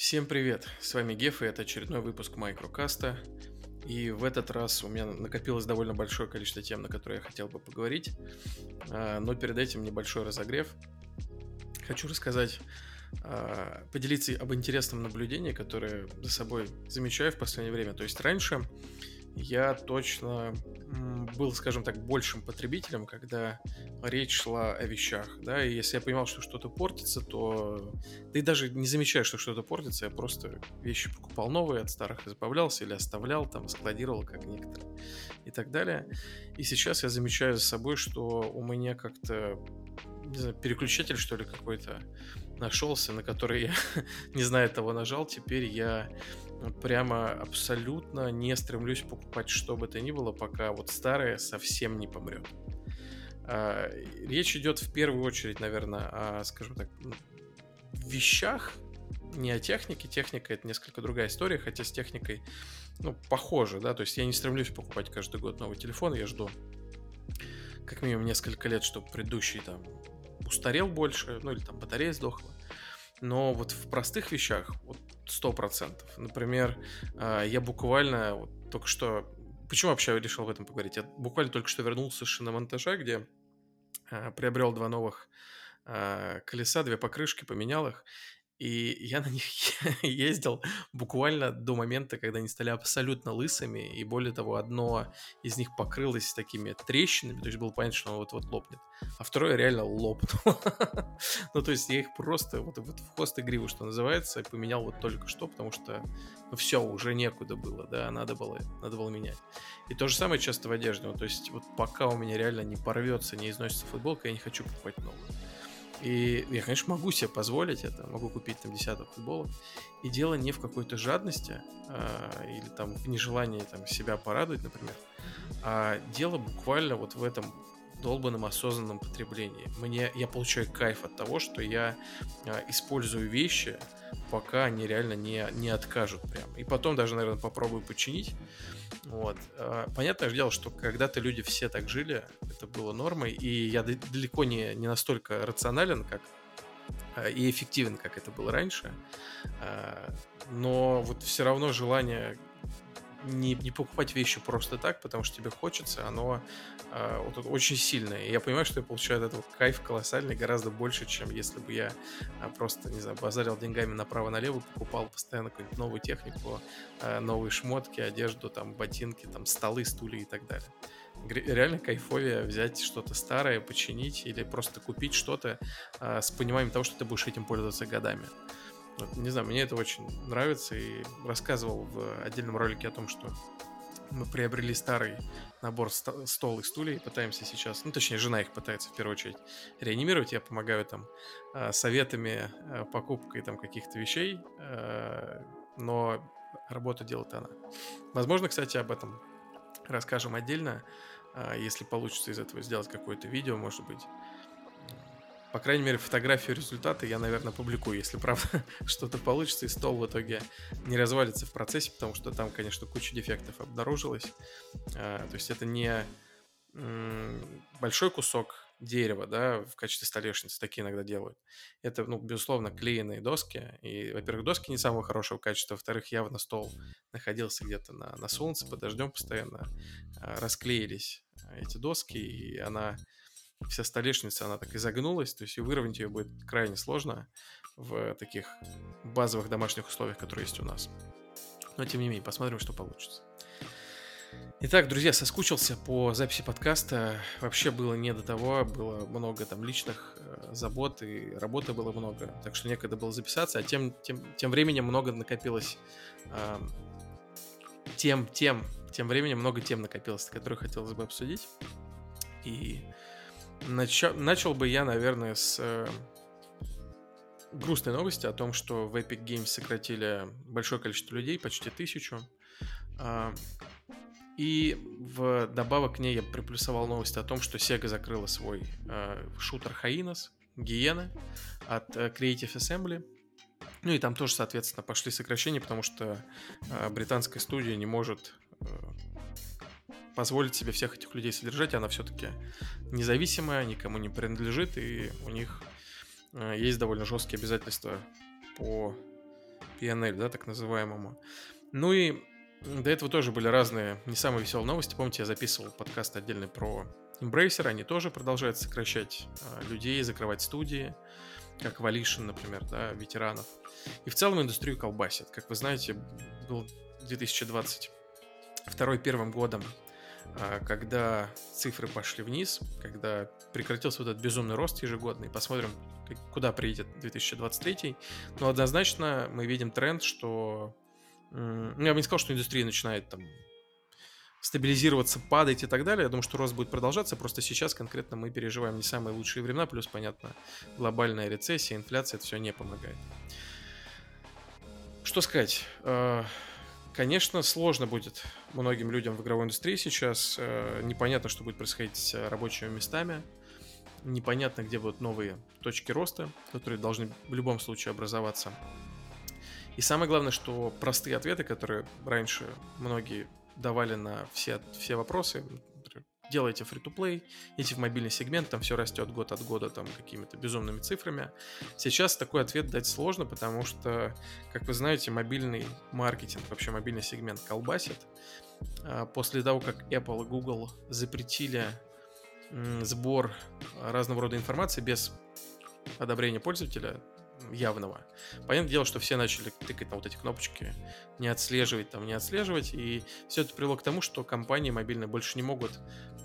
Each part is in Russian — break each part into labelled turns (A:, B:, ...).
A: Всем привет! С вами Геф, и это очередной выпуск Майкрокаста. И в этот раз у меня накопилось довольно большое количество тем, на которые я хотел бы поговорить. А, но перед этим небольшой разогрев. Хочу рассказать, а, поделиться об интересном наблюдении, которое за собой замечаю в последнее время. То есть раньше я точно был, скажем так, большим потребителем, когда речь шла о вещах, да, и если я понимал, что что-то портится, то ты даже не замечаешь, что что-то портится, я просто вещи покупал новые, от старых избавлялся или оставлял, там, складировал, как некоторые, и так далее. И сейчас я замечаю за собой, что у меня как-то, не знаю, переключатель, что ли, какой-то нашелся, на который я, не знаю, того нажал, теперь я прямо абсолютно не стремлюсь покупать что бы то ни было, пока вот старое совсем не помрет. А, речь идет в первую очередь, наверное, о, скажем так, вещах, не о технике. Техника это несколько другая история, хотя с техникой, ну, похоже, да, то есть я не стремлюсь покупать каждый год новый телефон, я жду как минимум несколько лет, чтобы предыдущий там устарел больше, ну или там батарея сдохла. Но вот в простых вещах, вот сто процентов. Например, а, я буквально вот только что... Почему вообще решил в этом поговорить? Я буквально только что вернулся с шиномонтажа, где а, приобрел два новых а, колеса, две покрышки, поменял их. И я на них ездил буквально до момента, когда они стали абсолютно лысыми, и более того, одно из них покрылось такими трещинами, то есть было понятно, что оно вот-вот лопнет, а второе реально лопнуло. ну, то есть я их просто вот, вот в хвост и гриву, что называется, поменял вот только что, потому что, ну, все, уже некуда было, да, надо было, надо было менять. И то же самое часто в одежде, ну, то есть вот пока у меня реально не порвется, не износится футболка, я не хочу покупать новую. И я, конечно, могу себе позволить это, могу купить там десяток футболок. И дело не в какой-то жадности а, или там в нежелании там себя порадовать, например, а дело буквально вот в этом долбанном осознанном потреблении. Мне, я получаю кайф от того, что я а, использую вещи, пока они реально не, не откажут прям. И потом даже, наверное, попробую починить. Вот. А, понятное дело, что когда-то люди все так жили, это было нормой, и я далеко не, не настолько рационален, как а, и эффективен, как это было раньше. А, но вот все равно желание не, не покупать вещи просто так, потому что тебе хочется, оно э, вот, очень сильное. И я понимаю, что я получаю от этого кайф колоссальный, гораздо больше, чем если бы я э, просто, не знаю, базарил деньгами направо-налево, покупал постоянно какую-нибудь новую технику, э, новые шмотки, одежду, там, ботинки, там, столы, стулья и так далее. Реально кайфовее взять что-то старое, починить или просто купить что-то э, с пониманием того, что ты будешь этим пользоваться годами. Не знаю, мне это очень нравится и рассказывал в отдельном ролике о том, что мы приобрели старый набор ст- стол и стулья пытаемся сейчас, ну точнее жена их пытается в первую очередь реанимировать, я помогаю там э, советами, э, покупкой там каких-то вещей, э, но работу делает она. Возможно, кстати, об этом расскажем отдельно, если получится из этого сделать какое-то видео, может быть, по крайней мере, фотографию результата я, наверное, публикую, если правда что-то получится, и стол в итоге не развалится в процессе, потому что там, конечно, куча дефектов обнаружилась. А, то есть это не большой кусок дерева, да, в качестве столешницы, такие иногда делают. Это, ну, безусловно, клееные доски. И, во-первых, доски не самого хорошего качества, во-вторых, явно стол находился где-то на, на солнце, под дождем постоянно. А, расклеились эти доски, и она вся столешница, она так изогнулась, то есть и выровнять ее будет крайне сложно в таких базовых домашних условиях, которые есть у нас. Но тем не менее, посмотрим, что получится. Итак, друзья, соскучился по записи подкаста. Вообще было не до того, было много там личных э, забот и работы было много, так что некогда было записаться, а тем, тем, тем временем много накопилось э, тем, тем, тем временем много тем накопилось, которые хотелось бы обсудить. И Начал, начал бы я, наверное, с э, грустной новости о том, что в Epic Games сократили большое количество людей, почти тысячу. Э, и в добавок к ней я приплюсовал новость о том, что Sega закрыла свой э, шутер Hyenas, Гиены от э, Creative Assembly. Ну и там тоже, соответственно, пошли сокращения, потому что э, британская студия не может э, позволить себе всех этих людей содержать, она все-таки независимая, никому не принадлежит, и у них э, есть довольно жесткие обязательства по PNL, да, так называемому. Ну и до этого тоже были разные не самые веселые новости. Помните, я записывал подкаст отдельный про Embracer. Они тоже продолжают сокращать а, людей, закрывать студии, как Volition, например, да, ветеранов. И в целом индустрию колбасит. Как вы знаете, был 2022 первым годом, когда цифры пошли вниз, когда прекратился вот этот безумный рост ежегодный. Посмотрим, куда приедет 2023. Но однозначно мы видим тренд, что ну, я бы не сказал, что индустрия начинает там стабилизироваться, падать и так далее. Я думаю, что рост будет продолжаться. Просто сейчас конкретно мы переживаем не самые лучшие времена. Плюс, понятно, глобальная рецессия, инфляция, это все не помогает. Что сказать? Конечно, сложно будет многим людям в игровой индустрии сейчас. Э, непонятно, что будет происходить с рабочими местами. Непонятно, где будут новые точки роста, которые должны в любом случае образоваться. И самое главное, что простые ответы, которые раньше многие давали на все, все вопросы, делайте free-to-play, идите в мобильный сегмент, там все растет год от года там какими-то безумными цифрами. Сейчас такой ответ дать сложно, потому что, как вы знаете, мобильный маркетинг, вообще мобильный сегмент колбасит. А после того, как Apple и Google запретили сбор разного рода информации без одобрения пользователя, явного. Понятное дело, что все начали тыкать на вот эти кнопочки, не отслеживать, там, не отслеживать, и все это привело к тому, что компании мобильные больше не могут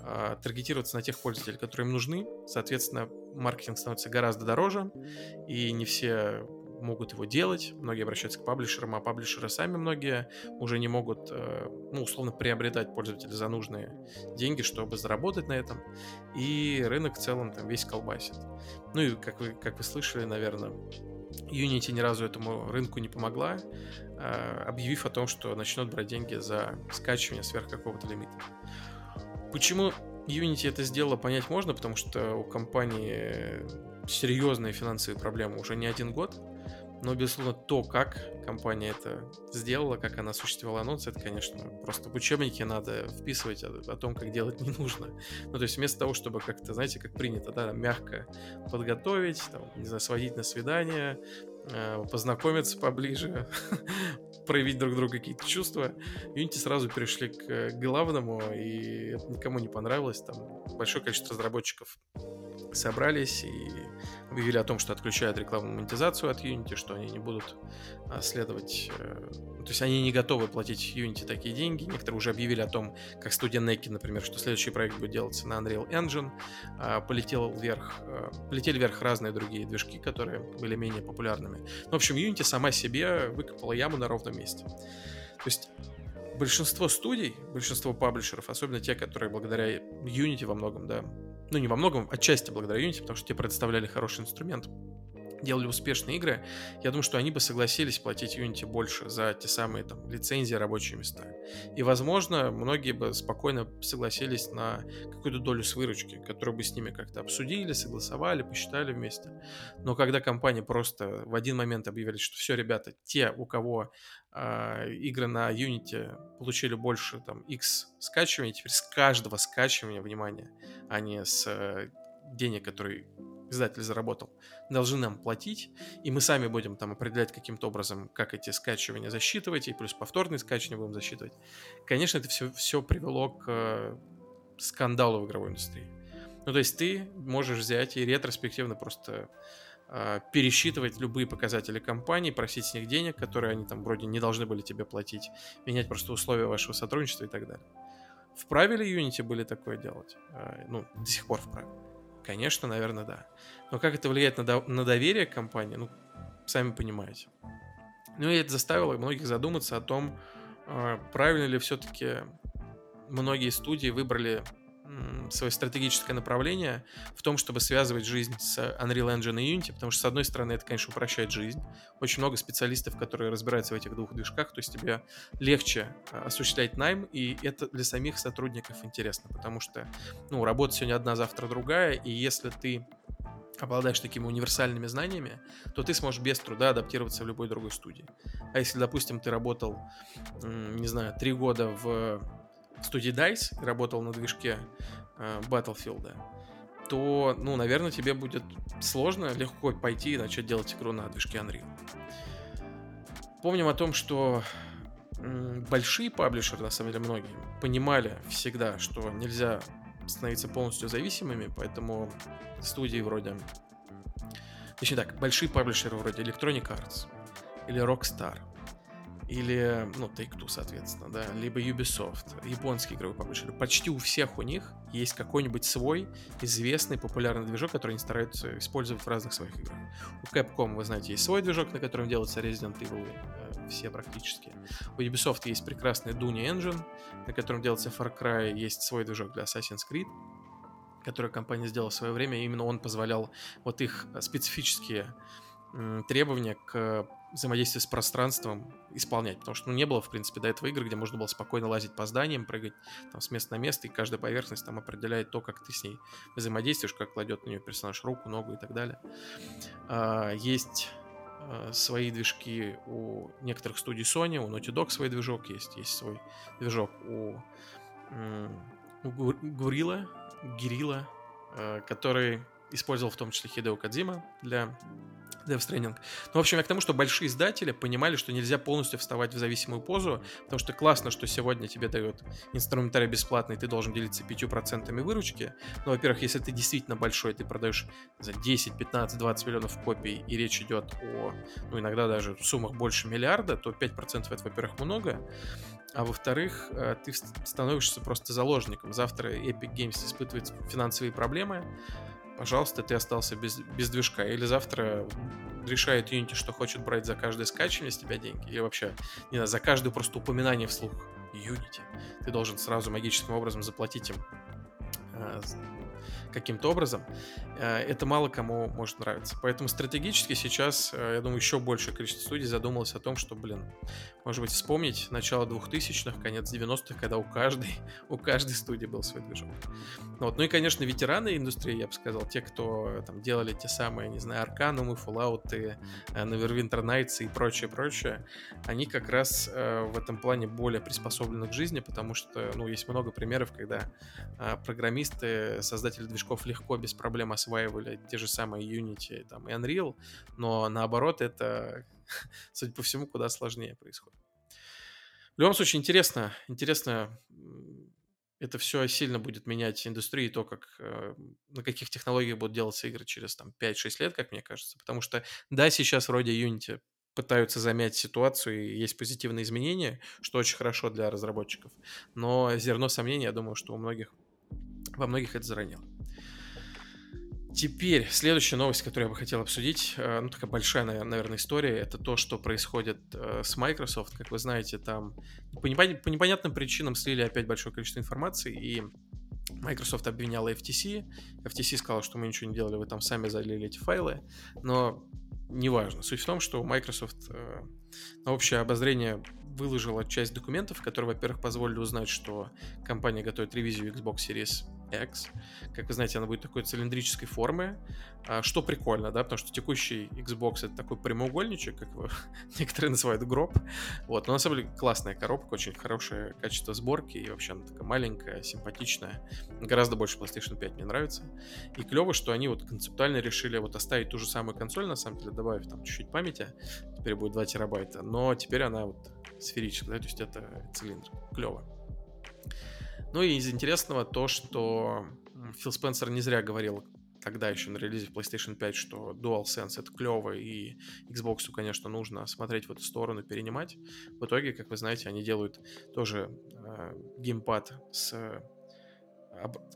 A: а, таргетироваться на тех пользователей, которые им нужны. Соответственно, маркетинг становится гораздо дороже, и не все могут его делать, многие обращаются к паблишерам, а паблишеры сами многие уже не могут, э, ну, условно, приобретать пользователя за нужные деньги, чтобы заработать на этом, и рынок в целом там весь колбасит. Ну и, как вы, как вы слышали, наверное, Unity ни разу этому рынку не помогла, э, объявив о том, что начнут брать деньги за скачивание сверх какого-то лимита. Почему Unity это сделала, понять можно, потому что у компании серьезные финансовые проблемы уже не один год. Но, безусловно, то, как компания это сделала, как она осуществила анонс, это, конечно, просто в учебнике надо вписывать о, о том, как делать не нужно. Ну, то есть вместо того, чтобы как-то, знаете, как принято, да, мягко подготовить, там, не знаю, сводить на свидание, э, познакомиться поближе, проявить друг другу какие-то чувства, Unity сразу перешли к главному, и это никому не понравилось. Там большое количество разработчиков собрались и объявили о том, что отключают рекламную монетизацию от Unity, что они не будут а, следовать... Э, то есть они не готовы платить Unity такие деньги. Некоторые уже объявили о том, как студия Neki, например, что следующий проект будет делаться на Unreal Engine. А, полетел вверх, э, полетели вверх разные другие движки, которые были менее популярными. Ну, в общем, Unity сама себе выкопала яму на ровном месте. То есть большинство студий, большинство паблишеров, особенно те, которые благодаря Unity во многом, да, ну не во многом, отчасти благодаря Unity, потому что те представляли хороший инструмент, делали успешные игры, я думаю, что они бы согласились платить Unity больше за те самые там лицензии, рабочие места. И, возможно, многие бы спокойно согласились на какую-то долю с выручки, которую бы с ними как-то обсудили, согласовали, посчитали вместе. Но когда компания просто в один момент объявили, что все, ребята, те, у кого э, игры на Unity получили больше там X скачиваний, теперь с каждого скачивания, внимание, а не с э, денег, которые издатель заработал, должны нам платить, и мы сами будем там определять каким-то образом, как эти скачивания засчитывать, и плюс повторные скачивания будем засчитывать. Конечно, это все, все привело к э, скандалу в игровой индустрии. Ну, то есть ты можешь взять и ретроспективно просто э, пересчитывать любые показатели компании, просить с них денег, которые они там вроде не должны были тебе платить, менять просто условия вашего сотрудничества и так далее. Вправе ли Unity были такое делать? Э, ну, до сих пор вправе. Конечно, наверное, да. Но как это влияет на, на доверие к компании, ну, сами понимаете. Ну и это заставило многих задуматься о том, а, правильно ли все-таки многие студии выбрали свое стратегическое направление в том, чтобы связывать жизнь с Unreal Engine и Unity, потому что, с одной стороны, это, конечно, упрощает жизнь. Очень много специалистов, которые разбираются в этих двух движках, то есть тебе легче а, осуществлять найм, и это для самих сотрудников интересно, потому что, ну, работа сегодня одна, завтра другая, и если ты обладаешь такими универсальными знаниями, то ты сможешь без труда адаптироваться в любой другой студии. А если, допустим, ты работал, не знаю, три года в студии DICE, работал на движке э, Battlefield, то, ну, наверное, тебе будет сложно легко пойти и начать делать игру на движке Unreal. помним о том, что большие паблишеры, на самом деле многие, понимали всегда, что нельзя становиться полностью зависимыми, поэтому студии вроде... Точнее так, большие паблишеры вроде Electronic Arts или Rockstar – или, ну, Take-Two, соответственно, да, либо Ubisoft, японские игровые паблишеры. Почти у всех у них есть какой-нибудь свой известный популярный движок, который они стараются использовать в разных своих играх. У Capcom, вы знаете, есть свой движок, на котором делается Resident Evil, э, все практически. У Ubisoft есть прекрасный Duny Engine, на котором делается Far Cry, есть свой движок для Assassin's Creed, который компания сделала в свое время, именно он позволял вот их специфические требования к взаимодействие с пространством исполнять, потому что ну, не было, в принципе, до этого игр, где можно было спокойно лазить по зданиям, прыгать там с места на место, и каждая поверхность там определяет то, как ты с ней взаимодействуешь, как кладет на нее персонаж руку, ногу и так далее. А, есть а, свои движки у некоторых студий Sony, у Naughty Dog свой движок есть, есть свой движок у, у Гурила, Гирила, а, который использовал в том числе Хидео Кадзима для Death Stranding. Ну, в общем, я к тому, что большие издатели понимали, что нельзя полностью вставать в зависимую позу, потому что классно, что сегодня тебе дают инструментарий бесплатный, ты должен делиться 5% выручки. Но, во-первых, если ты действительно большой, ты продаешь за 10, 15, 20 миллионов копий, и речь идет о, ну, иногда даже в суммах больше миллиарда, то 5% это, во-первых, много. А во-вторых, э, ты становишься просто заложником. Завтра Epic Games испытывает финансовые проблемы, пожалуйста, ты остался без, без движка. Или завтра решает Unity, что хочет брать за каждое скачивание с тебя деньги. Или вообще, не знаю, за каждое просто упоминание вслух Unity. Ты должен сразу магическим образом заплатить им э, каким-то образом, э, это мало кому может нравиться. Поэтому стратегически сейчас, э, я думаю, еще большее количество студий задумалось о том, что, блин, может быть, вспомнить начало 2000-х, конец 90-х, когда у каждой, у каждой студии был свой движок. Вот. Ну и, конечно, ветераны индустрии, я бы сказал, те, кто там делали те самые, не знаю, Арканумы, Fallout, Neverwinter Nights и прочее, прочее, они как раз в этом плане более приспособлены к жизни, потому что, ну, есть много примеров, когда программисты, создатели движка движков легко, без проблем осваивали те же самые Unity там, и Unreal, но наоборот это, судя по всему, куда сложнее происходит. В любом случае, интересно, интересно, это все сильно будет менять индустрию, то, как, э, на каких технологиях будут делаться игры через там, 5-6 лет, как мне кажется. Потому что, да, сейчас вроде Unity пытаются замять ситуацию, и есть позитивные изменения, что очень хорошо для разработчиков. Но зерно сомнений, я думаю, что у многих, во многих это заронило. Теперь следующая новость, которую я бы хотел обсудить, э, ну такая большая, наверное, история, это то, что происходит э, с Microsoft. Как вы знаете, там по, непон... по непонятным причинам слили опять большое количество информации, и Microsoft обвиняла FTC. FTC сказала, что мы ничего не делали, вы там сами залили эти файлы, но неважно. Суть в том, что Microsoft э, на общее обозрение выложила часть документов, которые, во-первых, позволили узнать, что компания готовит ревизию Xbox Series X. Как вы знаете, она будет такой цилиндрической формы, а, что прикольно, да, потому что текущий Xbox это такой прямоугольничек, как его некоторые называют гроб. Вот, но на самом деле классная коробка, очень хорошее качество сборки, и вообще она такая маленькая, симпатичная. Гораздо больше PlayStation 5 мне нравится. И клево, что они вот концептуально решили вот оставить ту же самую консоль, на самом деле, добавив там чуть-чуть памяти. Теперь будет 2 терабайта, но теперь она вот сферическая, да, то есть это цилиндр. Клево. Ну и из интересного то, что Фил Спенсер не зря говорил тогда еще на релизе PlayStation 5, что DualSense это клево, и Xbox, конечно, нужно смотреть в эту сторону, перенимать. В итоге, как вы знаете, они делают тоже э, геймпад с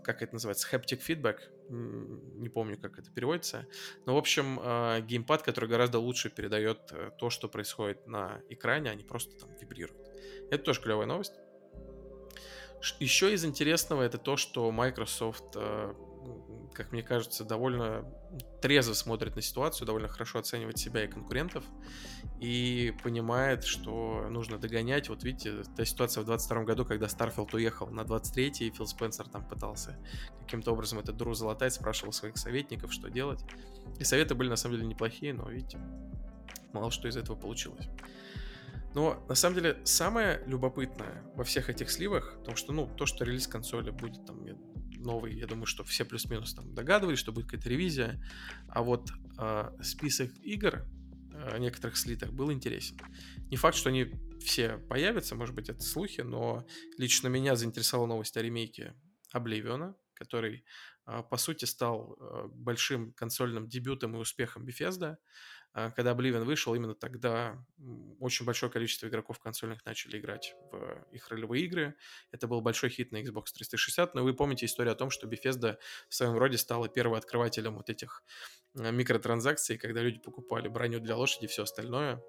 A: как это называется, haptic feedback, не помню, как это переводится. Но, в общем, э, геймпад, который гораздо лучше передает э, то, что происходит на экране, а не просто там вибрирует. Это тоже клевая новость. Еще из интересного это то, что Microsoft, э, как мне кажется, довольно трезво смотрит на ситуацию, довольно хорошо оценивает себя и конкурентов и понимает, что нужно догонять. Вот видите, та ситуация в 22 году, когда Starfield уехал на 23 и Фил Спенсер там пытался каким-то образом этот дру залатать, спрашивал своих советников, что делать. И советы были на самом деле неплохие, но видите, мало что из этого получилось. Но на самом деле самое любопытное во всех этих сливах, потому что, ну, то, что релиз консоли будет там новый, я думаю, что все плюс-минус там догадывались, что будет какая-то ревизия, а вот э, список игр э, некоторых слитых был интересен. Не факт, что они все появятся, может быть, это слухи, но лично меня заинтересовала новость о ремейке Обливиона, который, а, по сути, стал а, большим консольным дебютом и успехом Bethesda. А, когда Oblivion вышел, именно тогда очень большое количество игроков консольных начали играть в их ролевые игры. Это был большой хит на Xbox 360, но вы помните историю о том, что Bethesda в своем роде стала первооткрывателем вот этих микротранзакций, когда люди покупали броню для лошади и все остальное.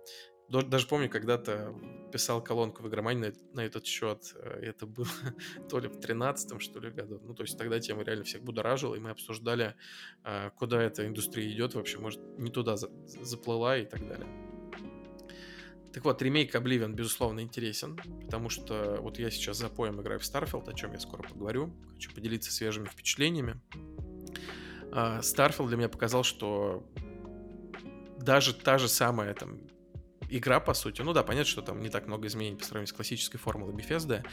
A: Даже помню, когда-то писал колонку в игромании на, на этот счет. Э, это было то ли в 13 что ли, году. Ну, то есть тогда тема реально всех будоражила, и мы обсуждали, э, куда эта индустрия идет вообще. Может, не туда заплыла и так далее. Так вот, ремейк Oblivion, безусловно, интересен, потому что вот я сейчас за поем играю в Starfield, о чем я скоро поговорю. Хочу поделиться свежими впечатлениями. Starfield для меня показал, что даже та же самая там игра, по сути, ну да, понятно, что там не так много изменений по сравнению с классической формулой Bethesda,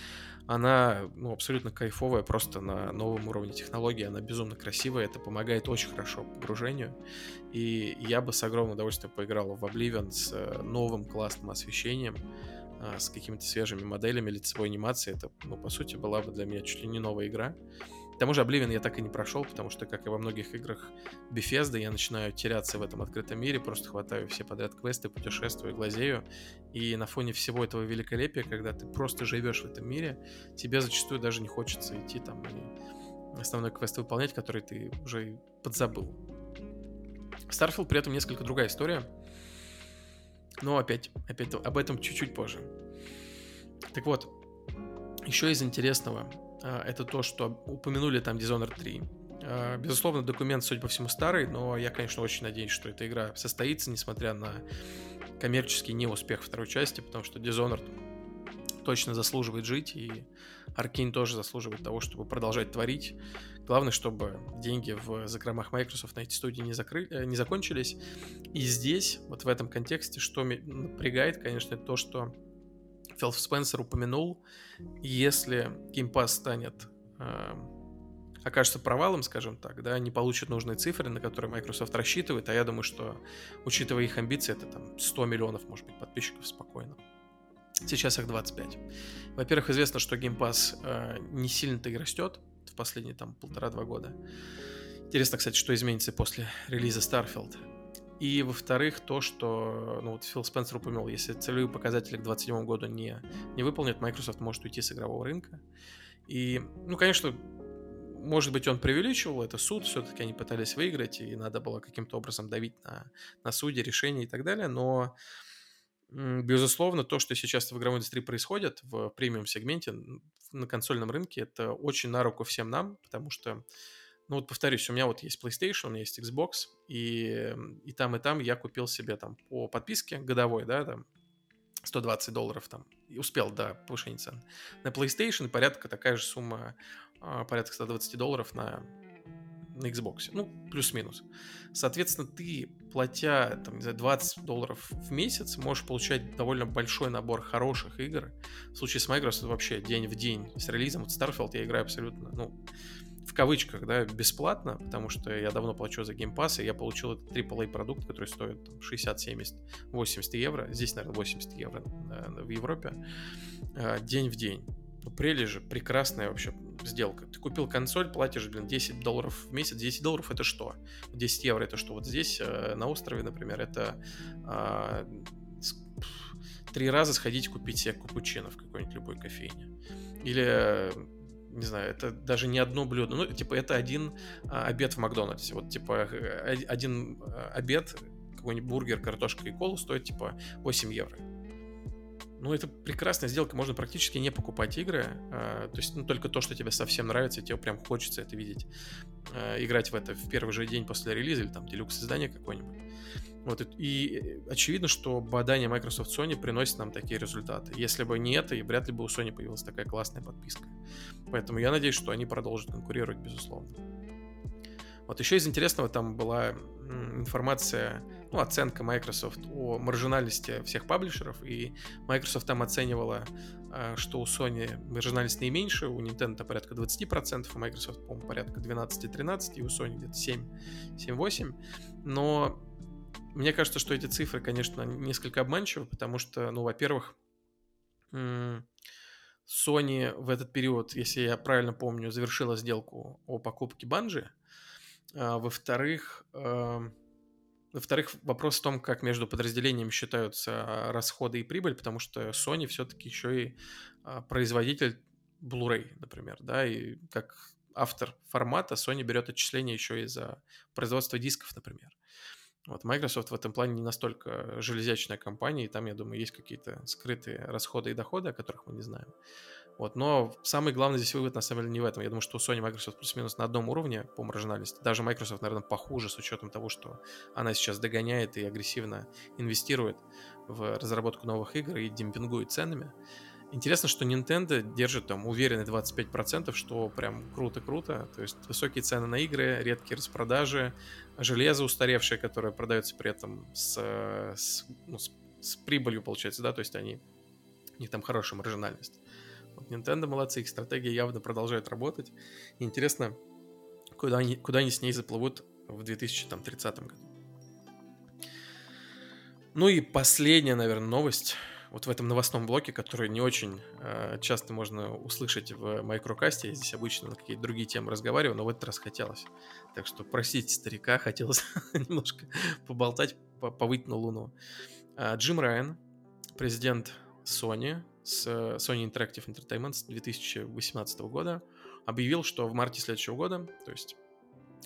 A: она, ну, абсолютно кайфовая, просто на новом уровне технологии, она безумно красивая, это помогает очень хорошо погружению, и я бы с огромным удовольствием поиграл в Oblivion с э, новым классным освещением, а, с какими-то свежими моделями лицевой анимации, это, ну, по сути, была бы для меня чуть ли не новая игра, тому же Oblivion я так и не прошел, потому что, как и во многих играх Bethesda, я начинаю теряться в этом открытом мире, просто хватаю все подряд квесты, путешествую, глазею, и на фоне всего этого великолепия, когда ты просто живешь в этом мире, тебе зачастую даже не хочется идти там и основной квест выполнять, который ты уже подзабыл. Starfield при этом несколько другая история, но опять, опять об этом чуть-чуть позже. Так вот, еще из интересного, это то, что упомянули там Dishonored 3. А, безусловно, документ, судя по всему, старый, но я, конечно, очень надеюсь, что эта игра состоится, несмотря на коммерческий неуспех второй части, потому что Dishonored точно заслуживает жить, и Arkane тоже заслуживает того, чтобы продолжать творить. Главное, чтобы деньги в закромах Microsoft на эти студии не, закры... Э, не закончились. И здесь, вот в этом контексте, что напрягает, конечно, то, что Фил Спенсер упомянул, если Game Pass станет э, окажется провалом, скажем так, да, не получит нужные цифры, на которые Microsoft рассчитывает, а я думаю, что, учитывая их амбиции, это там 100 миллионов, может быть, подписчиков спокойно. Сейчас их 25. Во-первых, известно, что Game Pass э, не сильно-то и растет в последние там полтора-два года. Интересно, кстати, что изменится после релиза Starfield. И, во-вторых, то, что, ну вот Фил Спенсер упомянул, если целевые показатели к 2027 году не, не выполнят, Microsoft может уйти с игрового рынка. И, ну, конечно, может быть, он преувеличивал, это суд, все-таки они пытались выиграть, и надо было каким-то образом давить на, на суде, решения и так далее, но, безусловно, то, что сейчас в игровой индустрии происходит в премиум-сегменте на консольном рынке, это очень на руку всем нам, потому что ну вот повторюсь, у меня вот есть PlayStation, у меня есть Xbox, и, и там, и там я купил себе там по подписке годовой, да, там 120 долларов там, и успел до повышения цен. На PlayStation порядка такая же сумма, а, порядка 120 долларов на, на Xbox, ну, плюс-минус. Соответственно, ты, платя, там, не знаю, 20 долларов в месяц, можешь получать довольно большой набор хороших игр. В случае с Microsoft вообще день в день с релизом, вот Starfield я играю абсолютно, ну, кавычках, да, бесплатно, потому что я давно плачу за Game Pass, и я получил этот AAA продукт, который стоит там, 60, 70, 80 евро. Здесь, наверное, 80 евро э, в Европе. Э, день в день. Ну, же, прекрасная вообще сделка. Ты купил консоль, платишь, блин, 10 долларов в месяц. 10 долларов это что? 10 евро это что? Вот здесь, э, на острове, например, это три раза сходить купить себе капучино в какой-нибудь любой кофейне. Или не знаю, это даже не одно блюдо. Ну, типа, это один а, обед в Макдональдсе. Вот, типа, э, один а, обед, какой-нибудь бургер, картошка и колу стоит, типа, 8 евро. Ну, это прекрасная сделка, можно практически не покупать игры, а, то есть, ну, только то, что тебе совсем нравится, тебе прям хочется это видеть, а, играть в это в первый же день после релиза или там делюкс издание какое-нибудь. Вот, и очевидно, что бадание Microsoft Sony приносит нам такие результаты. Если бы не это, и вряд ли бы у Sony появилась такая классная подписка. Поэтому я надеюсь, что они продолжат конкурировать, безусловно. Вот еще из интересного там была информация, ну, оценка Microsoft о маржинальности всех паблишеров, и Microsoft там оценивала, а, что у Sony маржинальность наименьше, у Nintendo порядка 20%, у Microsoft, по-моему, порядка 12-13%, и у Sony где-то 7-8%, но мне кажется, что эти цифры, конечно, несколько обманчивы, потому что, ну, во-первых, Sony в этот период, если я правильно помню, завершила сделку о покупке Банжи. Во-вторых, эм, во-вторых, вопрос в том, как между подразделениями считаются расходы и прибыль, потому что Sony все-таки еще и а, производитель Blu-ray, например, да, и как автор формата Sony берет отчисления еще и за производство дисков, например. Вот Microsoft в этом плане не настолько железячная компания, и там, я думаю, есть какие-то скрытые расходы и доходы, о которых мы не знаем. Вот, но самый главный здесь вывод, на самом деле, не в этом. Я думаю, что у Sony Microsoft плюс-минус на одном уровне по маржинальности. Даже Microsoft, наверное, похуже с учетом того, что она сейчас догоняет и агрессивно инвестирует в разработку новых игр и демпингует ценами. Интересно, что Nintendo держит там уверенный 25%, что прям круто-круто. То есть высокие цены на игры, редкие распродажи, железо устаревшее, которое продается при этом с, с, ну, с, с прибылью, получается, да, то есть они, у них там хорошая маржинальность. Вот Nintendo молодцы, их стратегия явно продолжает работать. И интересно, куда они, куда они с ней заплывут в 2030 году. Ну и последняя, наверное, новость вот в этом новостном блоке, который не очень э, часто можно услышать в майкрокасте. Я здесь обычно на какие-то другие темы разговариваю, но в этот раз хотелось. Так что простите старика, хотелось немножко поболтать, повыть на луну. Э, Джим Райан, президент Sony, с Sony Interactive Entertainment с 2018 года, объявил, что в марте следующего года, то есть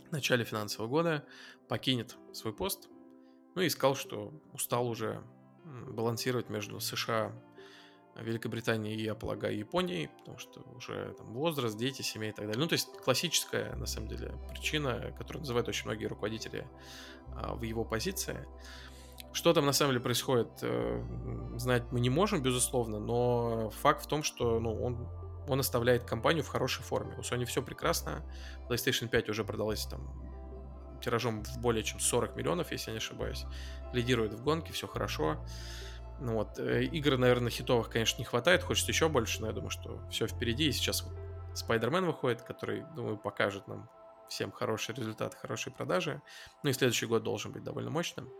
A: в начале финансового года, покинет свой пост. Ну и сказал, что устал уже балансировать между США, Великобританией и, я полагаю, Японией, потому что уже там возраст, дети, семья и так далее. Ну, то есть классическая, на самом деле, причина, которую называют очень многие руководители а, в его позиции. Что там на самом деле происходит, э, знать мы не можем, безусловно, но факт в том, что ну, он, он оставляет компанию в хорошей форме. У Sony все прекрасно. PlayStation 5 уже продалась там тиражом в более чем 40 миллионов, если я не ошибаюсь. Лидирует в гонке, все хорошо. Ну вот, э, игр, наверное, хитовых, конечно, не хватает, хочется еще больше, но я думаю, что все впереди. И сейчас вот Spider-Man выходит, который, думаю, покажет нам всем хороший результат, хорошие продажи. Ну и следующий год должен быть довольно мощным.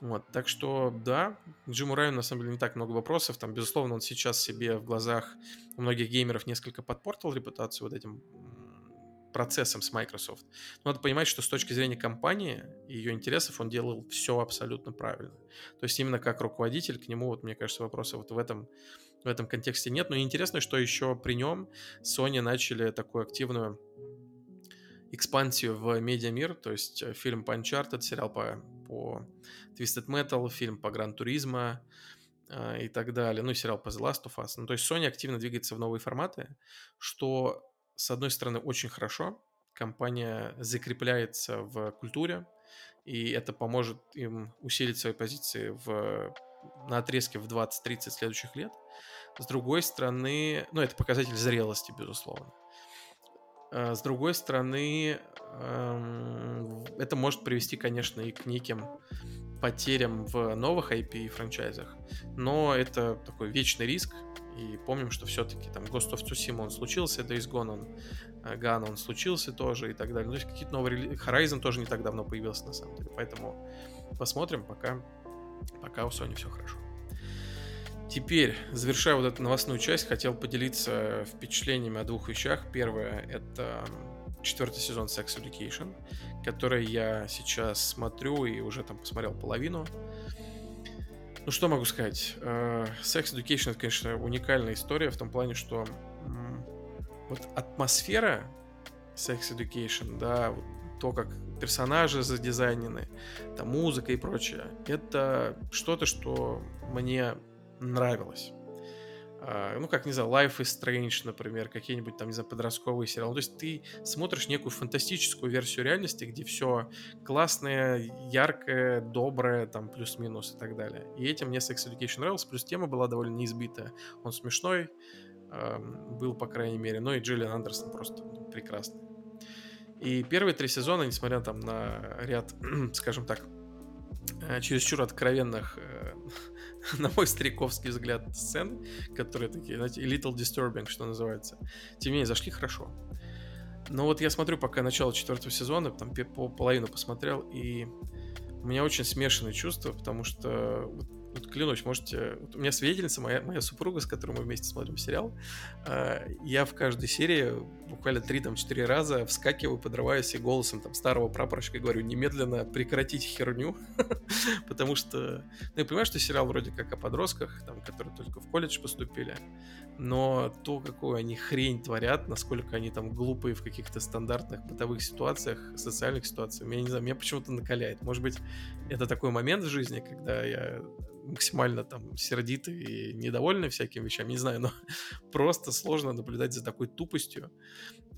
A: Вот, так что, да, Джиму Райану, на самом деле, не так много вопросов. Там, безусловно, он сейчас себе в глазах у многих геймеров несколько подпортил репутацию вот этим процессом с Microsoft. Но надо понимать, что с точки зрения компании и ее интересов он делал все абсолютно правильно. То есть именно как руководитель к нему, вот мне кажется, вопросов вот в этом, в этом контексте нет. Но интересно, что еще при нем Sony начали такую активную экспансию в медиамир, то есть э, фильм по Uncharted, сериал по, по Twisted Metal, фильм по Гран Туризма э, и так далее, ну и сериал по The Last of Us. Ну, то есть Sony активно двигается в новые форматы, что, с одной стороны, очень хорошо, компания закрепляется в культуре, и это поможет им усилить свои позиции в, на отрезке в 20-30 следующих лет. С другой стороны, ну, это показатель зрелости, безусловно. Э, с другой стороны, эм, это может привести, конечно, и к неким потерям в новых IP и франчайзах, но это такой вечный риск, и помним, что все-таки там Ghost of Tsushima он случился, Days Gone он, Gun он случился тоже и так далее. Ну, то есть какие-то новые... Horizon тоже не так давно появился, на самом деле. Поэтому посмотрим, пока, пока у Sony все хорошо. Теперь, завершая вот эту новостную часть, хотел поделиться впечатлениями о двух вещах. Первое — это четвертый сезон Sex Education, который я сейчас смотрю и уже там посмотрел половину. Ну, что могу сказать? Э, Sex Education — это, конечно, уникальная история в том плане, что вот атмосфера Sex Education, да, вот то, как персонажи задизайнены, там музыка и прочее, это что-то, что мне нравилось. А, ну, как, не знаю, Life is Strange, например, какие-нибудь там, не знаю, подростковые сериалы. То есть ты смотришь некую фантастическую версию реальности, где все классное, яркое, доброе, там, плюс-минус и так далее. И этим мне Sex Education нравился, плюс тема была довольно неизбитая. Он смешной, был, по крайней мере, но и Джиллиан Андерсон просто прекрасный. И первые три сезона, несмотря там на ряд, скажем так, э, чересчур откровенных э, на мой стариковский взгляд, сцен, которые такие, знаете, little disturbing, что называется, тем не менее, зашли хорошо. Но вот я смотрю пока начало четвертого сезона, там по половину посмотрел, и у меня очень смешанные чувства, потому что вот клянусь, можете... Вот у меня свидетельница, моя, моя супруга, с которой мы вместе смотрим сериал, э, я в каждой серии буквально 3-4 раза вскакиваю, подрываюсь и голосом там старого прапорщика говорю, немедленно прекратить херню, потому что... Ну, я понимаю, что сериал вроде как о подростках, там, которые только в колледж поступили, но то, какую они хрень творят, насколько они там глупые в каких-то стандартных бытовых ситуациях, социальных ситуациях, меня не знаю, меня почему-то накаляет. Может быть, это такой момент в жизни, когда я максимально там сердитый и недовольный всякими вещами, не знаю, но просто сложно наблюдать за такой тупостью,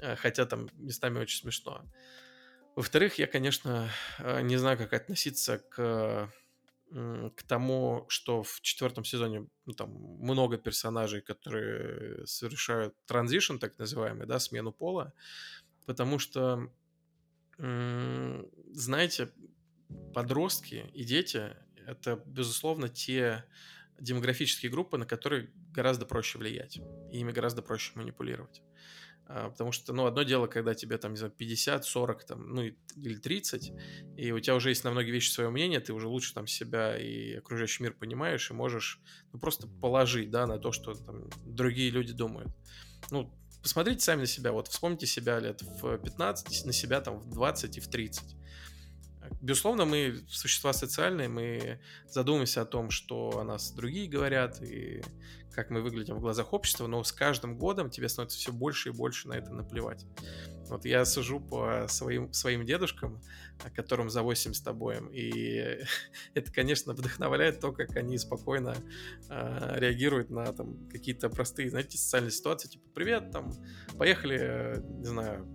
A: э, хотя там местами очень смешно. Во-вторых, я, конечно, э, не знаю, как относиться к к тому, что в четвертом сезоне ну, там много персонажей, которые совершают транзишн, так называемый, да, смену пола, потому что, знаете, подростки и дети это, безусловно, те демографические группы, на которые гораздо проще влиять, и ими гораздо проще манипулировать. А, потому что, ну, одно дело, когда тебе там, не знаю, 50, 40, там, ну, или 30, и у тебя уже есть на многие вещи свое мнение, ты уже лучше там себя и окружающий мир понимаешь, и можешь, ну, просто положить, да, на то, что там другие люди думают. Ну, посмотрите сами на себя, вот вспомните себя лет в 15, на себя там в 20 и в 30 Безусловно, мы существа социальные, мы задумываемся о том, что о нас другие говорят и как мы выглядим в глазах общества, но с каждым годом тебе становится все больше и больше на это наплевать. Вот я сужу по своим, своим дедушкам, которым за 80 обоим, и это, конечно, вдохновляет то, как они спокойно э, реагируют на там какие-то простые, знаете, социальные ситуации, типа «Привет, там, поехали, э, не знаю,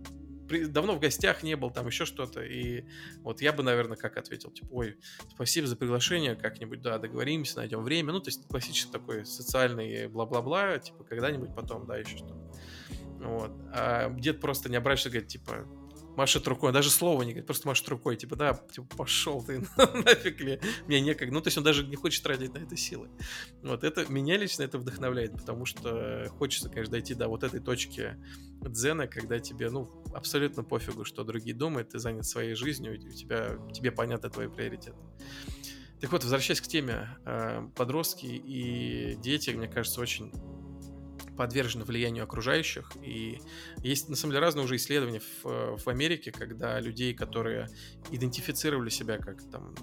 A: давно в гостях не был, там еще что-то. И вот я бы, наверное, как ответил, типа, ой, спасибо за приглашение, как-нибудь, да, договоримся, найдем время. Ну, то есть классический такой социальный бла-бла-бла, типа, когда-нибудь потом, да, еще что-то. Вот. А дед просто не обращается, говорит, типа, машет рукой, даже слова не говорит, просто машет рукой, типа, да, типа, пошел ты, нафиг ли, мне некогда. Ну, то есть он даже не хочет тратить на это силы. Вот, это, меня лично это вдохновляет, потому что хочется, конечно, дойти до вот этой точки дзена, когда тебе, ну, абсолютно пофигу, что другие думают, ты занят своей жизнью, у тебя, тебе понятны твои приоритеты. Так вот, возвращаясь к теме, э, подростки и дети, мне кажется, очень подвержены влиянию окружающих. И есть, на самом деле, разные уже исследования в, в Америке, когда людей, которые идентифицировали себя как там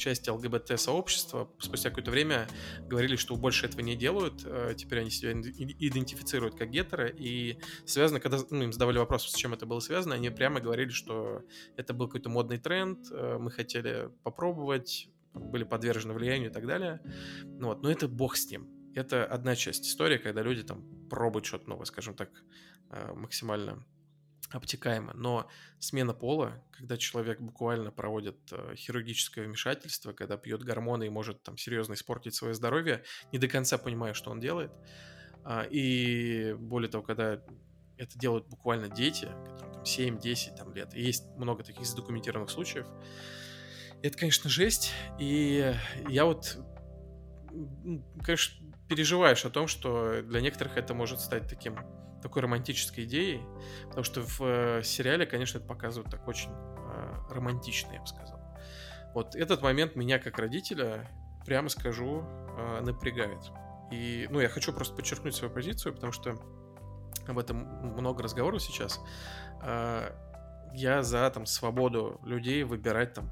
A: части ЛГБТ-сообщества спустя какое-то время говорили, что больше этого не делают, э, теперь они себя идентифицируют как гетеры, и связано, когда ну, им задавали вопрос, с чем это было связано, они прямо говорили, что это был какой-то модный тренд, э, мы хотели попробовать, были подвержены влиянию и так далее. Ну, вот. Но это бог с ним это одна часть истории, когда люди там пробуют что-то новое, скажем так, э, максимально обтекаемо. Но смена пола, когда человек буквально проводит э, хирургическое вмешательство, когда пьет гормоны и может там серьезно испортить свое здоровье, не до конца понимая, что он делает. А, и более того, когда это делают буквально дети, которым там 7-10 там, лет, и есть много таких задокументированных случаев, это, конечно, жесть. И я вот, конечно, переживаешь о том, что для некоторых это может стать таким такой романтической идеей, потому что в э, сериале, конечно, это показывают так очень э, романтично, я бы сказал. Вот этот момент меня как родителя, прямо скажу, э, напрягает. И, ну, я хочу просто подчеркнуть свою позицию, потому что об этом много разговоров сейчас. Э, я за там свободу людей выбирать там,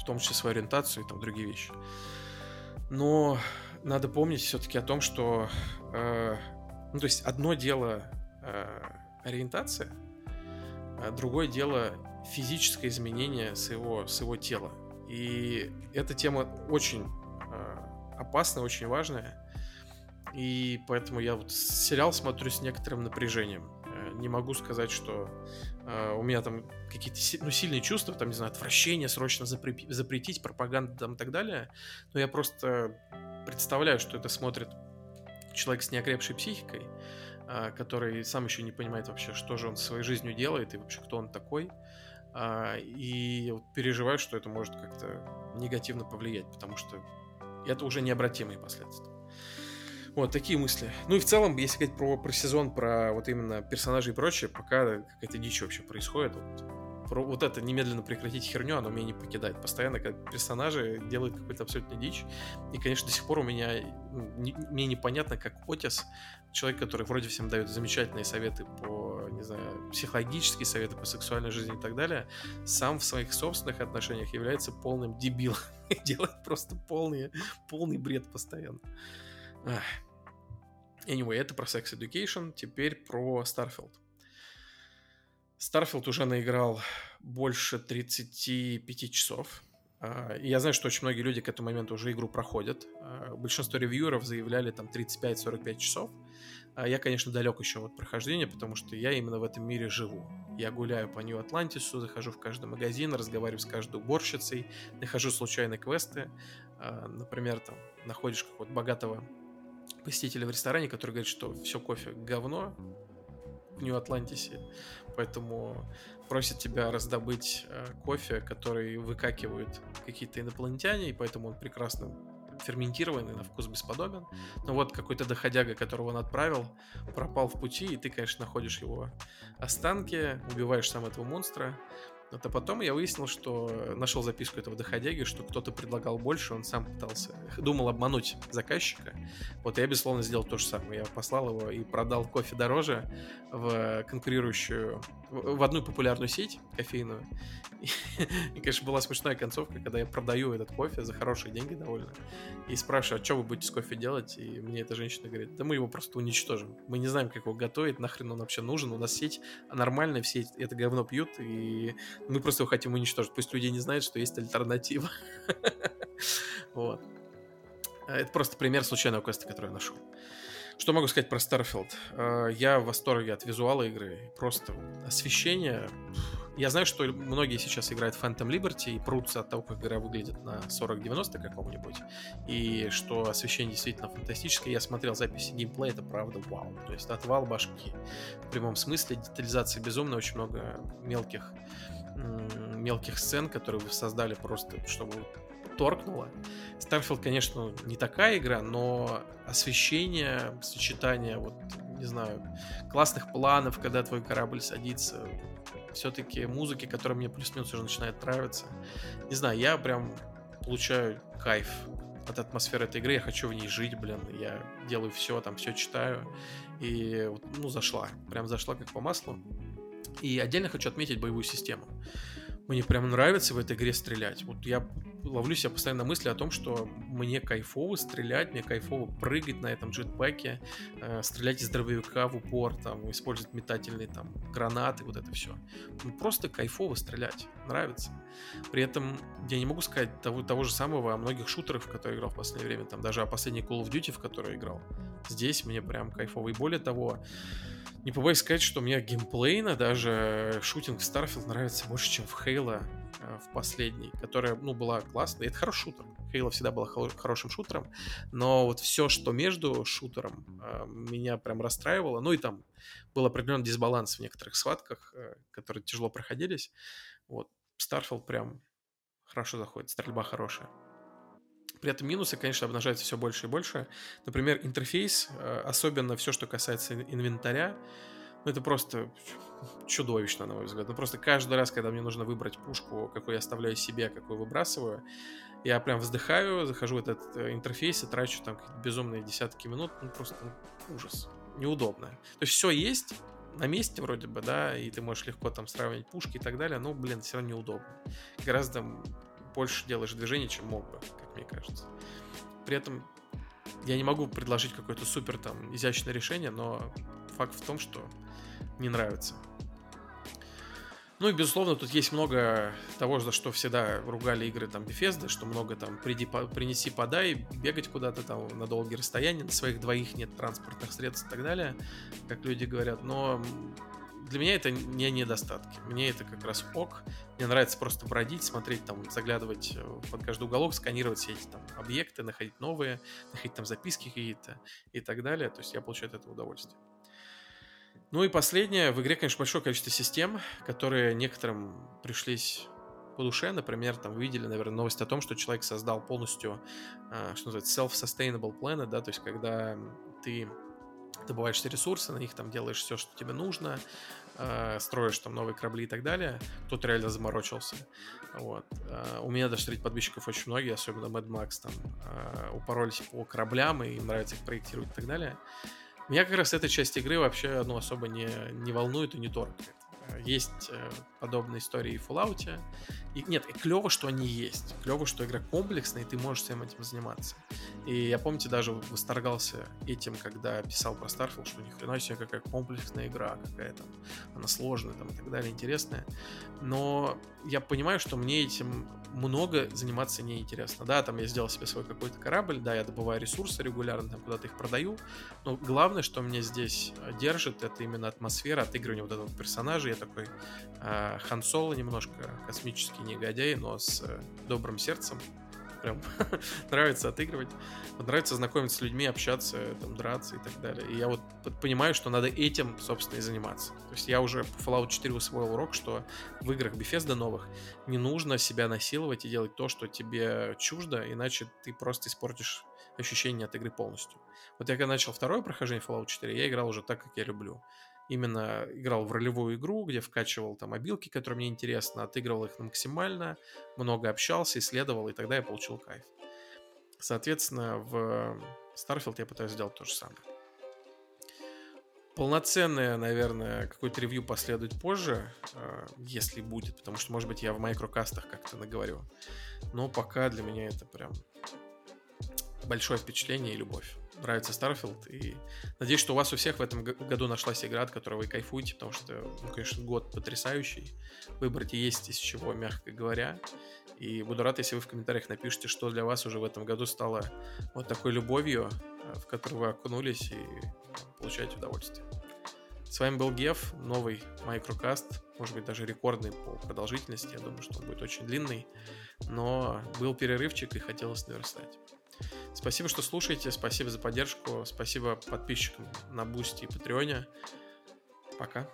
A: в том числе свою ориентацию и там другие вещи. Но надо помнить все-таки о том, что, э, ну, то есть одно дело э, ориентация, а другое дело физическое изменение своего, своего тела. И эта тема очень э, опасная, очень важная. И поэтому я вот сериал смотрю с некоторым напряжением. Э, не могу сказать, что э, у меня там какие-то ну, сильные чувства, там, не знаю, отвращение, срочно запретить, запретить пропаганду там и так далее. Но я просто представляю, что это смотрит человек с неокрепшей психикой, а, который сам еще не понимает вообще, что же он со своей жизнью делает и вообще кто он такой. А, и вот переживаю, что это может как-то негативно повлиять, потому что это уже необратимые последствия. Вот такие мысли. Ну и в целом, если говорить про, про сезон, про вот именно персонажей и прочее, пока какая-то дичь вообще происходит. Вот, про вот это немедленно прекратить херню, оно меня не покидает. Постоянно, как персонажи делают какую-то абсолютно дичь. И, конечно, до сих пор у меня ну, не, мне непонятно, как Отис, человек, который вроде всем дает замечательные советы по, не знаю, психологические советы по сексуальной жизни и так далее, сам в своих собственных отношениях является полным дебилом. Делает просто полный, полный бред постоянно. Anyway, это про Sex Education, теперь про Starfield. Starfield уже наиграл больше 35 часов. А, я знаю, что очень многие люди к этому моменту уже игру проходят. А, большинство ревьюеров заявляли там 35-45 часов. А я, конечно, далек еще от прохождения, потому что я именно в этом мире живу. Я гуляю по Нью-Атлантису, захожу в каждый магазин, разговариваю с каждой уборщицей, нахожу случайные квесты. Например, там находишь какого-то богатого посетителя в ресторане, который говорит, что все кофе говно в Нью-Атлантисе, поэтому просит тебя раздобыть э, кофе, который выкакивают какие-то инопланетяне, и поэтому он прекрасно ферментированный, на вкус бесподобен. Но вот какой-то доходяга, которого он отправил, пропал в пути, и ты, конечно, находишь его останки, убиваешь сам этого монстра, а потом я выяснил, что нашел записку этого доходяги, что кто-то предлагал больше, он сам пытался, думал обмануть заказчика. Вот я, безусловно, сделал то же самое. Я послал его и продал кофе дороже в конкурирующую, в одну популярную сеть кофейную. И, конечно, была смешная концовка, когда я продаю этот кофе за хорошие деньги довольно. И спрашиваю, а что вы будете с кофе делать? И мне эта женщина говорит, да мы его просто уничтожим. Мы не знаем, как его готовить, нахрен он вообще нужен. У нас сеть нормальная, все это говно пьют, и мы просто его хотим уничтожить. Пусть люди не знают, что есть альтернатива. Вот. Это просто пример случайного квеста, который я нашел. Что могу сказать про Starfield? Э, я в восторге от визуала игры. Просто освещение. Я знаю, что многие сейчас играют Phantom Liberty и прутся от того, как игра выглядит на 40-90 каком-нибудь. И что освещение действительно фантастическое. Я смотрел записи геймплея, это правда вау. То есть отвал башки. В прямом смысле детализация безумно, очень много мелких мелких сцен, которые вы создали просто, чтобы торкнуло. Starfield, конечно, не такая игра, но освещение, сочетание, вот, не знаю, классных планов, когда твой корабль садится, все-таки музыки, которая мне плюс-минус уже начинает нравиться. Не знаю, я прям получаю кайф от атмосферы этой игры, я хочу в ней жить, блин, я делаю все, там все читаю, и, ну, зашла, прям зашла как по маслу. И отдельно хочу отметить боевую систему. Мне прям нравится в этой игре стрелять. Вот я ловлю себя постоянно мысли о том, что мне кайфово стрелять, мне кайфово прыгать на этом джетпаке, э, стрелять из дробовика в упор, там, использовать метательные там гранаты, вот это все. Ну, просто кайфово стрелять, нравится. При этом я не могу сказать того, того же самого о многих шутерах, в которые играл в последнее время, там даже о последней Call of Duty, в которой я играл. Здесь мне прям кайфово. И более того, не побоюсь сказать, что мне геймплейно даже шутинг в Starfield нравится больше, чем в Halo э, в последней, которая, ну, была классная. Это хороший шутер. Halo всегда была хорошим шутером, но вот все, что между шутером, э, меня прям расстраивало. Ну и там был определенный дисбаланс в некоторых схватках, э, которые тяжело проходились. Вот Starfield прям хорошо заходит, стрельба хорошая. При этом минусы, конечно, обнажаются все больше и больше. Например, интерфейс, э, особенно все, что касается инвентаря, ну, это просто чудовищно, на мой взгляд. Ну, просто каждый раз, когда мне нужно выбрать пушку, какую я оставляю себе, какую выбрасываю, я прям вздыхаю, захожу в этот э, интерфейс и трачу там безумные десятки минут. Ну, просто ну, ужас. Неудобно. То есть все есть, на месте вроде бы, да, и ты можешь легко там сравнивать пушки и так далее, но, блин, все равно неудобно. Гораздо больше делаешь движений, чем мог бы, мне кажется. При этом я не могу предложить какое-то супер там изящное решение, но факт в том, что не нравится. Ну и, безусловно, тут есть много того, за что всегда ругали игры там Bethesda, что много там приди, по, принеси, подай, бегать куда-то там на долгие расстояния, на своих двоих нет транспортных средств и так далее, как люди говорят. Но для меня это не недостатки. Мне это как раз ок. Мне нравится просто бродить, смотреть там, заглядывать э, под каждый уголок, сканировать все эти там объекты, находить новые, находить там записки какие-то и так далее. То есть я получаю от этого удовольствие. Ну и последнее. В игре, конечно, большое количество систем, которые некоторым пришлись по душе. Например, там вы видели, наверное, новость о том, что человек создал полностью, э, что называется, self-sustainable planet, да, то есть когда ты добываешь все ресурсы, на них там делаешь все, что тебе нужно, э, строишь там новые корабли и так далее. Тут реально заморочился. Вот. Э, у меня даже среди подписчиков очень многие, особенно Mad Max, там э, упоролись по кораблям, и им нравится их проектировать и так далее. Меня как раз эта часть игры вообще ну, особо не, не волнует и не торкает. Э, есть э, подобные истории в Fallout. И, нет, клево, что они есть. Клево, что игра комплексная, и ты можешь всем этим заниматься. И я, помните, даже восторгался этим, когда писал про Starfield, что ни хрена себе какая комплексная игра, какая там, она сложная там и так далее, интересная. Но я понимаю, что мне этим много заниматься неинтересно. Да, там я сделал себе свой какой-то корабль, да, я добываю ресурсы регулярно, там куда-то их продаю, но главное, что меня здесь э, держит, это именно атмосфера отыгрывания вот этого персонажа. Я такой э, Хан Соло немножко космический негодяй, но с э, добрым сердцем прям нравится отыгрывать. Вот нравится знакомиться с людьми, общаться, там, драться и так далее. И я вот понимаю, что надо этим, собственно, и заниматься. То есть я уже по Fallout 4 усвоил урок, что в играх Bethesda новых не нужно себя насиловать и делать то, что тебе чуждо, иначе ты просто испортишь ощущение от игры полностью. Вот я когда начал второе прохождение Fallout 4, я играл уже так, как я люблю именно играл в ролевую игру, где вкачивал там обилки, которые мне интересны, отыгрывал их максимально, много общался, исследовал, и тогда я получил кайф. Соответственно, в Starfield я пытаюсь сделать то же самое. Полноценное, наверное, какой-то ревью последует позже, э, если будет, потому что, может быть, я в микрокастах как-то наговорю. Но пока для меня это прям большое впечатление и любовь. Нравится Starfield, и надеюсь, что у вас у всех в этом году нашлась игра, от которой вы кайфуете, потому что, ну, конечно, год потрясающий. Выбрать есть из чего, мягко говоря. И буду рад, если вы в комментариях напишите, что для вас уже в этом году стало вот такой любовью, э, в которую вы окунулись и получаете удовольствие. С вами был Геф, новый майкрокаст, может быть даже рекордный по продолжительности, я думаю, что он будет очень длинный, но был перерывчик и хотелось наверстать. Спасибо, что слушаете, спасибо за поддержку, спасибо подписчикам на Boosty и Patreon е. Пока.